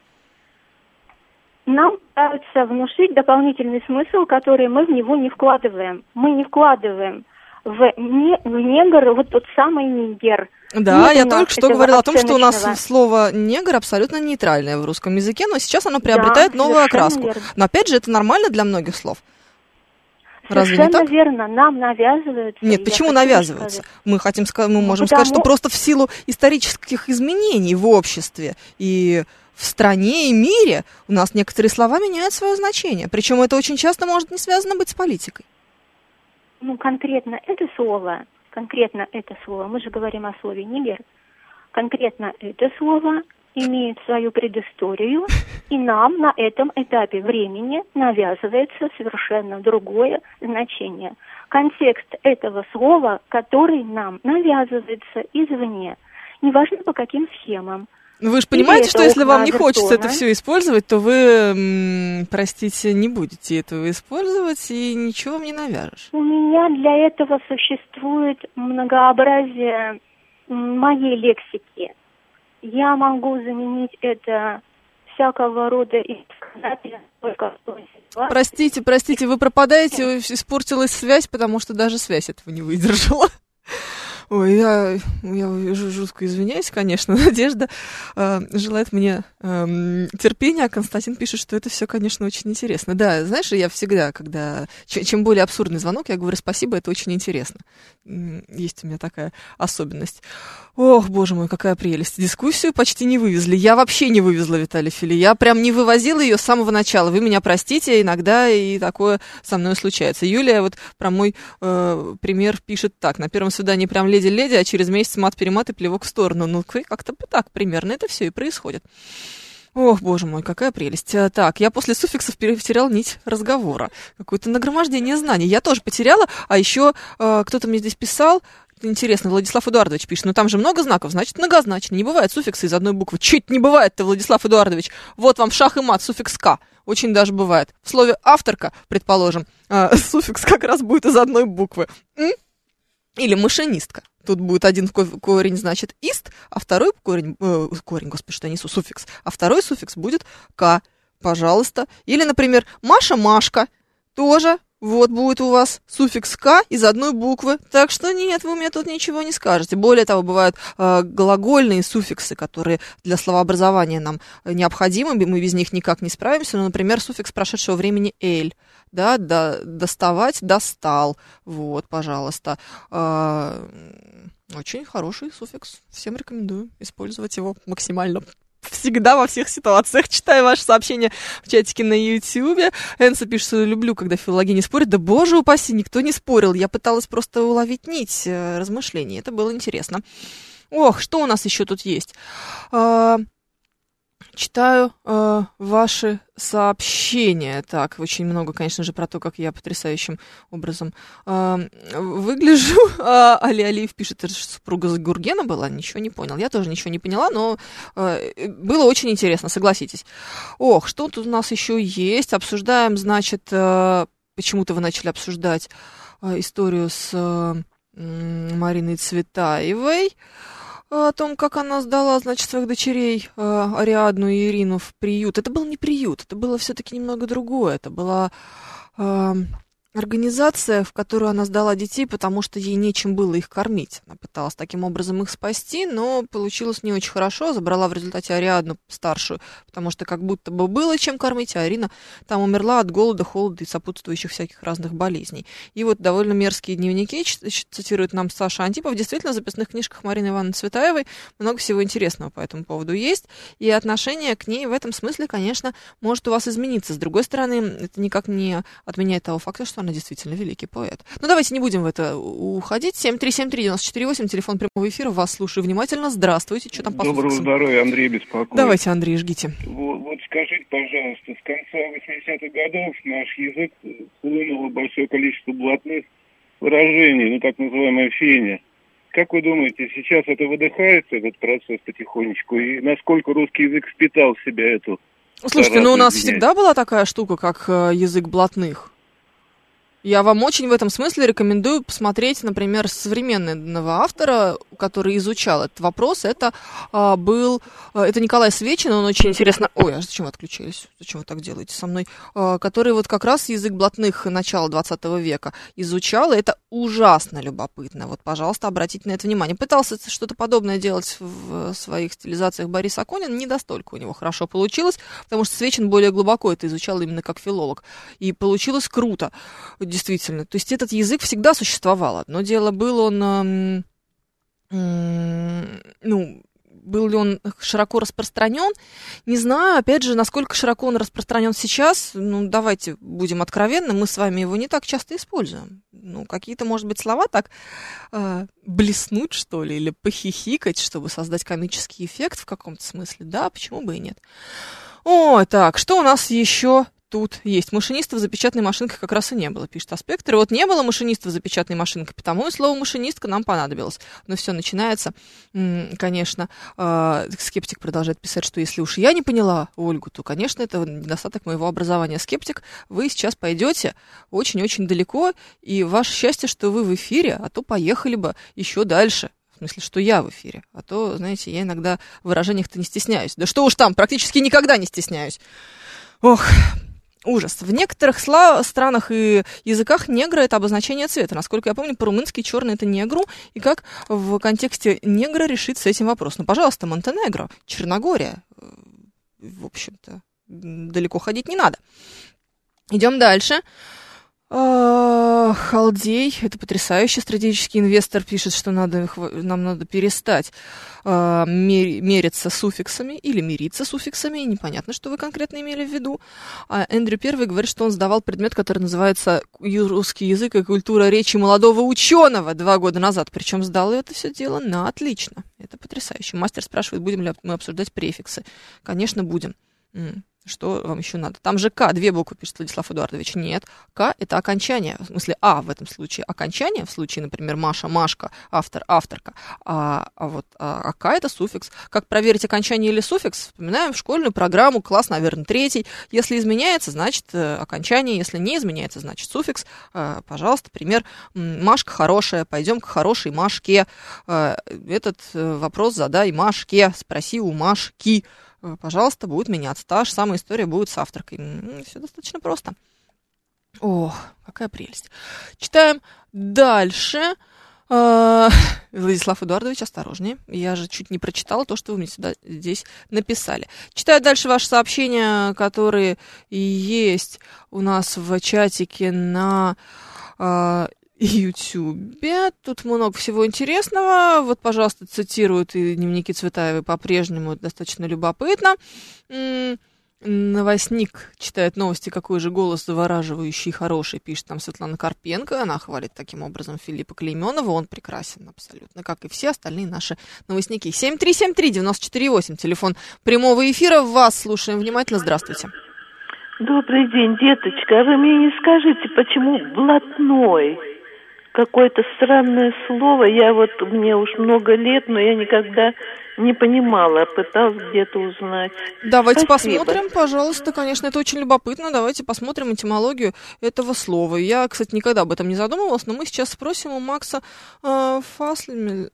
Нам пытаются внушить дополнительный смысл, который мы в него не вкладываем. Мы не вкладываем в, не, в негр вот тот самый нигер. Да, Нет я только что говорила о том, что у нас слово негр абсолютно нейтральное в русском языке, но сейчас оно Да, приобретает новую совершенно окраску. верно. Но опять же, это нормально для многих слов. Разве не Совершенно так? верно, нам навязываются. Нет, почему навязываются? сказать. Мы хотим сказать, мы можем сказать, что потому- просто в силу исторических изменений в обществе и в стране и мире у нас некоторые слова меняют свое значение. Причем это очень часто может не связано быть с политикой. Ну, конкретно это слово, конкретно это слово, мы же говорим о слове нигер, конкретно это слово имеет свою предысторию, и нам на этом этапе времени навязывается совершенно другое значение. Контекст этого слова, который нам навязывается извне, неважно по каким схемам. Ну, Вы же понимаете, что если вам не хочется это все использовать, то вы, простите, не будете этого использовать и ничего вам не навяжешь. У меня для этого существует многообразие моей лексики. Я могу заменить это всякого рода. Простите, простите, вы пропадаете, испортилась связь, потому что даже связь этого не выдержала. Ой, я, я жу- жутко извиняюсь, конечно. (laughs) Надежда э, желает мне эм, терпения, а Константин пишет, что это все, конечно, очень интересно. Да, знаешь, я всегда, когда... чем более абсурдный звонок, я говорю спасибо, это очень интересно. Есть у меня такая особенность. Ох, боже мой, какая прелесть. Дискуссию почти не вывезли. Я вообще не вывезла Виталий Фили. Я прям не вывозила ее с самого начала. Вы меня простите, иногда и такое со мной случается. Юлия вот про мой э, пример пишет так. На первом свидании прям леди-леди, а через месяц мат-перемат и плевок в сторону. Ну, как-то так примерно это все и происходит. Ох, боже мой, какая прелесть. А, Так, я после суффиксов потерял нить разговора. Какое-то нагромождение знаний. Я тоже потеряла, а еще э, кто-то мне здесь писал, Интересно, Владислав Эдуардович пишет, ну там же много знаков, значит многозначно. Не бывает суффикса из одной буквы. Чуть не бывает-то, Владислав Эдуардович. Вот вам шах и мат, суффикс «к». Очень даже бывает. В слове «авторка», предположим, э, (laughs) суффикс как раз будет из одной буквы. М? Или машинистка. Тут будет один ко- корень, значит, ист, а второй корень, э, корень, господи, что я несу, суффикс, а второй суффикс будет к, пожалуйста. Или, например, Маша-Машка, тоже вот будет у вас суффикс к из одной буквы. Так что нет, вы мне тут ничего не скажете. Более того, бывают э, глагольные суффиксы, которые для словообразования нам э, необходимы, мы без них никак не справимся. Ну, например, суффикс прошедшего времени «эль». Да, до, доставать, достал. Вот, пожалуйста. А, очень хороший суффикс. Всем рекомендую использовать его максимально всегда во всех ситуациях. (laughs) Читаю ваши сообщения в чатике на Ютьюбе. Энса пишет, что люблю, когда филологи не спорят. Да боже упаси, никто не спорил. Я пыталась просто уловить нить э, размышлений. Это было интересно. Ох, что у нас еще тут есть? Читаю э, ваши сообщения. Так, очень много, конечно же, про то, как я потрясающим образом э, выгляжу. (laughs) А, Али Алиев пишет, это же супруга Гургена была, ничего не понял. Я тоже ничего не поняла, но э, было очень интересно, согласитесь. Ох, что тут у нас еще есть? Обсуждаем, значит, э, почему-то вы начали обсуждать э, историю с э, Мариной Цветаевой о том, как она сдала, значит, своих дочерей э, Ариадну и Ирину в приют. Это был не приют, это было все-таки немного другое. Это была э, организация, в которую она сдала детей, потому что ей нечем было их кормить. Она пыталась таким образом их спасти, но получилось не очень хорошо. Забрала в результате Ариадну старшую, потому что как будто бы было чем кормить, а Арина там умерла от голода, холода и сопутствующих всяких разных болезней. И вот довольно мерзкие дневники, цитирует нам Саша Антипов, действительно в записных книжках Марины Ивановны Цветаевой много всего интересного по этому поводу есть, и отношение к ней в этом смысле, конечно, может у вас измениться. С другой стороны, это никак не отменяет того факта, что она действительно великий поэт. Ну, давайте не будем в это уходить. 7373948, телефон прямого эфира. Вас слушаю внимательно. Здравствуйте. Что там по Доброго суффиксам? здоровья, Андрей беспокоит. Давайте, Андрей, жгите. Вот, вот скажите, пожалуйста, с конца 80-х годов наш язык хлынуло большое количество блатных выражений, ну так называемая феня. Как вы думаете, сейчас это выдыхается, этот процесс потихонечку, и насколько русский язык впитал в себя эту Слушайте, ну у нас извиняюсь. всегда была такая штука, как э, язык блатных. Я вам очень в этом смысле рекомендую посмотреть, например, современного автора, который изучал этот вопрос. Это а, был, а, это Николай Свечин, он очень интересно... Ой, а зачем вы отключились? Зачем вы так делаете со мной? А, который вот как раз язык блатных начала 20 века изучал, и это ужасно любопытно. Вот, пожалуйста, обратите на это внимание. Пытался что-то подобное делать в своих стилизациях Борис Акунин, не достолько у него хорошо получилось, потому что Свечин более глубоко это изучал именно как филолог. И получилось круто, действительно. То есть этот язык всегда существовал. Одно дело, был он, эм, ну, был ли он широко распространен, не знаю, опять же, насколько широко он распространен сейчас, ну, давайте будем откровенны, мы с вами его не так часто используем. Ну, какие-то, может быть, слова так э, блеснуть, что ли, или похихикать, чтобы создать комический эффект в каком-то смысле, да, почему бы и нет. О, так, что у нас еще тут есть? Машинистов за печатной машинкой как раз и не было, пишет Аспектор. И вот не было машинистов за печатной машинкой, потому и слово машинистка нам понадобилось. Но все начинается, конечно, э, скептик продолжает писать, что если уж я не поняла Ольгу, то, конечно, это недостаток моего образования. Скептик, вы сейчас пойдете очень-очень далеко, и ваше счастье, что вы в эфире, а то поехали бы еще дальше. В смысле, что я в эфире. А то, знаете, я иногда в выражениях-то не стесняюсь. Да что уж там, практически никогда не стесняюсь. Ох, ужас. В некоторых сла- странах и языках негра это обозначение цвета. Насколько я помню, по-румынски черный это негру. И как в контексте негра решить с этим вопрос? Ну, пожалуйста, Монтенегро, Черногория. Э, В общем-то, далеко ходить не надо. Идем дальше. Халдей, это потрясающе. Стратегический инвестор пишет, что надо, их нам надо перестать а, мер- мериться суффиксами или мириться суффиксами. Непонятно, что вы конкретно имели в виду. А Эндрю Первый говорит, что он сдавал предмет, который называется «Ю- «Русский язык и культура речи молодого ученого» два года назад. Причем сдал это все дело на отлично. Это потрясающе. Мастер спрашивает, будем ли мы обсуждать префиксы. Конечно, будем. Что вам еще надо? Там же К, две буквы, пишет Владислав Эдуардович. Нет, К – это окончание, в смысле А в этом случае. Окончание, в случае, например, Маша, Машка, автор, авторка. А, а вот а, а К – это суффикс. Как проверить окончание или суффикс? Вспоминаем школьную программу, класс, наверное, третий. Если изменяется, значит э, окончание. Если не изменяется, значит суффикс. Э, Пожалуйста, пример. Машка хорошая, пойдем к хорошей Машке. Э, Этот вопрос задай Машке, спроси у Машки. Э, Пожалуйста, будет меняться. Та же самая история будет с авторкой. Все достаточно просто. Ох, какая прелесть. Читаем дальше. Э, (laughs) Владислав Эдуардович, осторожнее. Я же чуть не прочитала то, что вы мне сюда здесь написали. Читаю дальше ваши сообщения, которые есть у нас в чатике на (laughs) Ютубе. Тут много всего интересного. Вот, пожалуйста, цитируют и дневники Цветаевой по-прежнему. Достаточно любопытно. Новостник читает новости, какой же голос завораживающий, хороший, пишет там Светлана Карпенко. Она хвалит таким образом Филиппа Клейменова. Он прекрасен абсолютно, как и все остальные наши новостники. 7373948, телефон прямого эфира. Вас слушаем внимательно. Здравствуйте. Добрый день, деточка. А вы мне не скажите, почему блатной? Какое-то странное слово. Я вот, мне уж много лет, но я никогда не понимала, пыталась где-то узнать. Давайте Спасибо. посмотрим, пожалуйста. Конечно, это очень любопытно. Давайте посмотрим этимологию этого слова. Я, кстати, никогда об этом не задумывалась, но мы сейчас спросим у Макса э, Фаслем-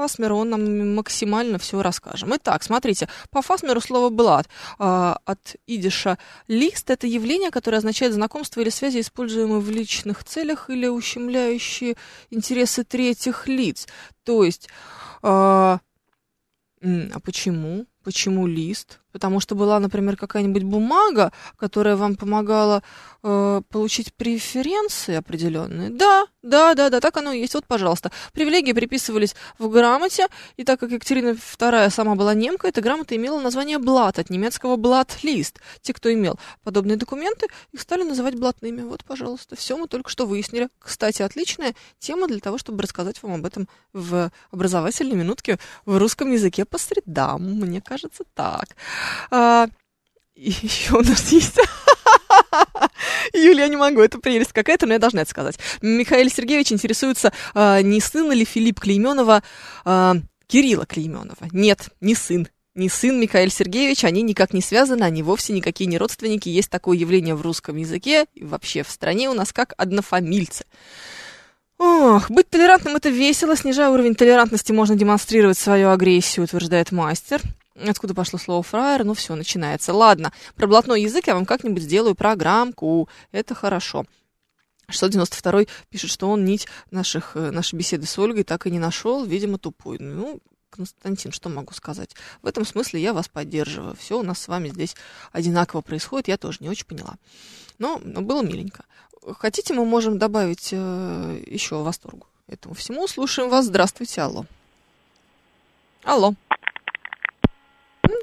Фасмера, он нам максимально все расскажем. Итак, смотрите, по Фасмеру слово «блат» а, от идиша «лист» — это явление, которое означает знакомство или связи, используемые в личных целях или ущемляющие интересы третьих лиц. То есть, а, а почему? Почему лист? Потому что была, например, какая-нибудь бумага, которая вам помогала э, получить преференции определенные. Да, да, да, да, так оно и есть. Вот, пожалуйста. Привилегии приписывались в грамоте, и так как Екатерина II сама была немка, эта грамота имела название блат, от немецкого блат-лист. Те, кто имел подобные документы, их стали называть блатными. Вот, пожалуйста, все мы только что выяснили. Кстати, отличная тема для того, чтобы рассказать вам об этом в образовательной минутке в русском языке по средам. Мне кажется, так. А, (laughs) еще у нас есть... (laughs) Юлия, я не могу, это прелесть какая-то, но я должна это сказать. Михаил Сергеевич интересуется, а, не сын ли Филипп Клейменова а, Кирилла Клейменова. Нет, не сын. Не сын Михаил Сергеевич, они никак не связаны, они вовсе никакие не родственники. Есть такое явление в русском языке и вообще в стране у нас как однофамильцы. Ох, быть толерантным это весело, снижая уровень толерантности, можно демонстрировать свою агрессию, утверждает мастер. Откуда пошло слово фраер? Ну все, начинается. Ладно, про блатной язык я вам как-нибудь сделаю программку. Это хорошо. 692 пишет, что он нить наших, э, нашей беседы с Ольгой так и не нашел, видимо, тупой. Ну, Константин, что могу сказать? В этом смысле я вас поддерживаю. Все у нас с вами здесь одинаково происходит, я тоже не очень поняла. Но, но было миленько. Хотите, мы можем добавить э, еще восторгу этому всему. Слушаем вас. Здравствуйте, алло. Алло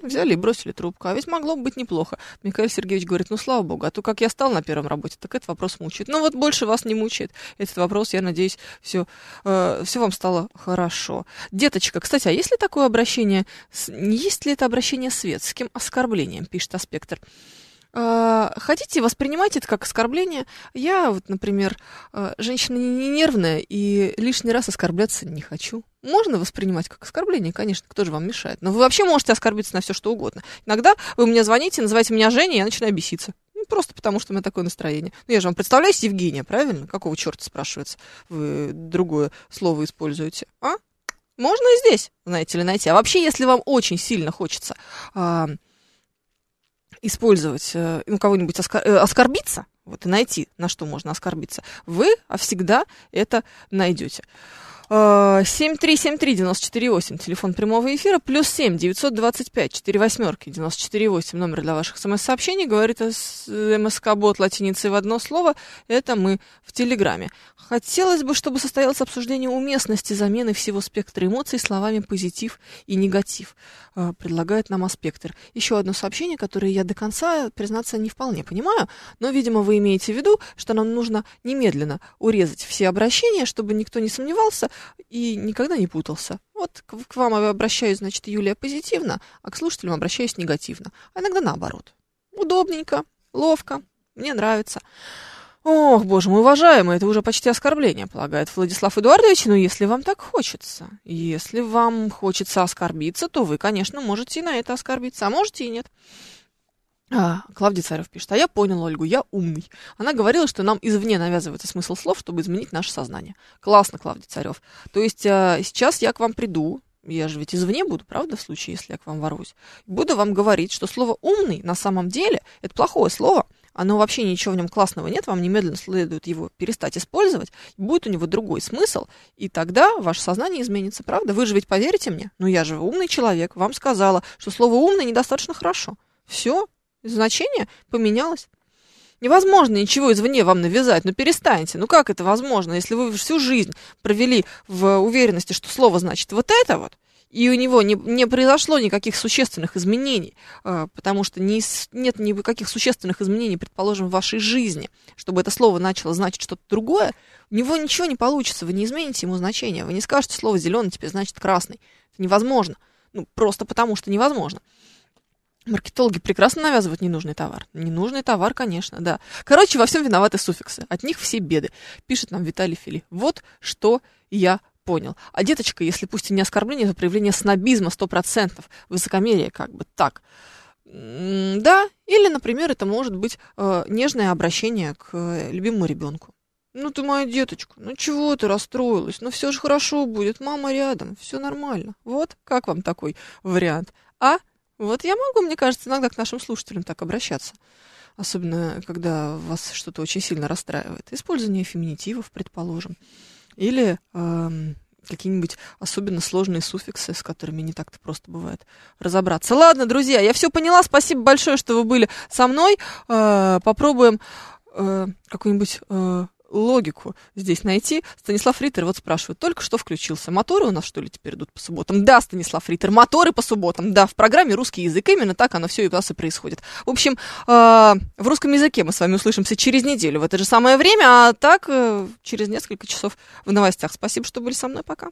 взяли и бросили трубку. А ведь могло бы быть неплохо. Михаил Сергеевич говорит, ну, слава богу, а то как я стал на первом работе, так этот вопрос мучает. Ну, вот больше вас не мучает этот вопрос. Я надеюсь, все, э, все вам стало хорошо. Деточка, кстати, а есть ли такое обращение, есть ли это обращение светским оскорблением, пишет Аспектор. А, хотите, воспринимайте это как оскорбление. Я вот, например, а, женщина не нервная и лишний раз оскорбляться не хочу. Можно воспринимать как оскорбление, конечно, кто же вам мешает. Но вы вообще можете оскорбиться на все, что угодно. Иногда вы мне звоните, называете меня Женей, и я начинаю беситься. Ну, просто потому, что у меня такое настроение. Ну, я же вам представляюсь Евгения, правильно? Какого черта, спрашивается, вы другое слово используете? А? Можно и здесь, знаете ли, найти. А вообще, если вам очень сильно хочется а, использовать, э, ну, кого-нибудь оскор- э, оскорбиться, вот и найти, на что можно оскорбиться, вы всегда это найдете. 7373948, телефон прямого эфира, плюс 7 925 4 восьмерки 948, номер для ваших смс-сообщений, говорит МСК-бот латиницей в одно слово, это мы в Телеграме. Хотелось бы, чтобы состоялось обсуждение уместности замены всего спектра эмоций словами позитив и негатив, э, предлагает нам Аспектор. Еще одно сообщение, которое я до конца, признаться, не вполне понимаю, но, видимо, вы имеете в виду, что нам нужно немедленно урезать все обращения, чтобы никто не сомневался, и никогда не путался. Вот к, к вам обращаюсь, значит, Юлия позитивно, а к слушателям обращаюсь негативно. А иногда наоборот. Удобненько, ловко, мне нравится. Ох, боже мой, уважаемый, это уже почти оскорбление, полагает Владислав Эдуардович, но если вам так хочется, если вам хочется оскорбиться, то вы, конечно, можете и на это оскорбиться, а можете и нет. А, Клавдий Царев пишет, а я понял Ольгу, я умный. Она говорила, что нам извне навязывается смысл слов, чтобы изменить наше сознание. Классно, Клавдий Царев. То есть а, сейчас я к вам приду, я же ведь извне буду, правда, в случае, если я к вам ворусь. Буду вам говорить, что слово «умный» на самом деле – это плохое слово, оно вообще ничего в нем классного нет, вам немедленно следует его перестать использовать, будет у него другой смысл, и тогда ваше сознание изменится, правда? Вы же ведь поверите мне? Ну, я же умный человек, вам сказала, что слово «умный» недостаточно хорошо. Все, Значение поменялось. Невозможно ничего извне вам навязать, но перестаньте. Ну как это возможно, если вы всю жизнь провели в уверенности, что слово значит вот это вот, и у него не, не произошло никаких существенных изменений, э, потому что не, нет никаких существенных изменений, предположим, в вашей жизни, чтобы это слово начало значить что-то другое, у него ничего не получится, вы не измените ему значение, вы не скажете слово зеленый теперь значит красный. Это невозможно. Ну, просто потому что невозможно. Маркетологи прекрасно навязывают ненужный товар. Ненужный товар, конечно, да. Короче, во всем виноваты суффиксы. От них все беды. Пишет нам Виталий Фили. Вот что я понял. А деточка, если пусть и не оскорбление, то проявление снобизма сто процентов, высокомерие как бы так. Да, или, например, это может быть э, нежное обращение к э, любимому ребенку. Ну ты моя деточка, ну чего ты расстроилась? Ну все же хорошо будет, мама рядом, все нормально. Вот, как вам такой вариант? А вот я могу, мне кажется, иногда к нашим слушателям так обращаться. Особенно, когда вас что-то очень сильно расстраивает. Использование феминитивов, предположим. Или э, какие-нибудь особенно сложные суффиксы, с которыми не так-то просто бывает разобраться. Ладно, друзья, я все поняла. Спасибо большое, что вы были со мной. Э, попробуем э, какую-нибудь э, логику здесь найти. Станислав Риттер вот спрашивает, только что включился. Моторы у нас, что ли, теперь идут по субботам? Да, Станислав Риттер, моторы по субботам. Да, в программе «Русский язык» именно так оно все и у нас и происходит. В общем, э, в русском языке мы с вами услышимся через неделю в это же самое время, а так э, через несколько часов в новостях. Спасибо, что были со мной. Пока.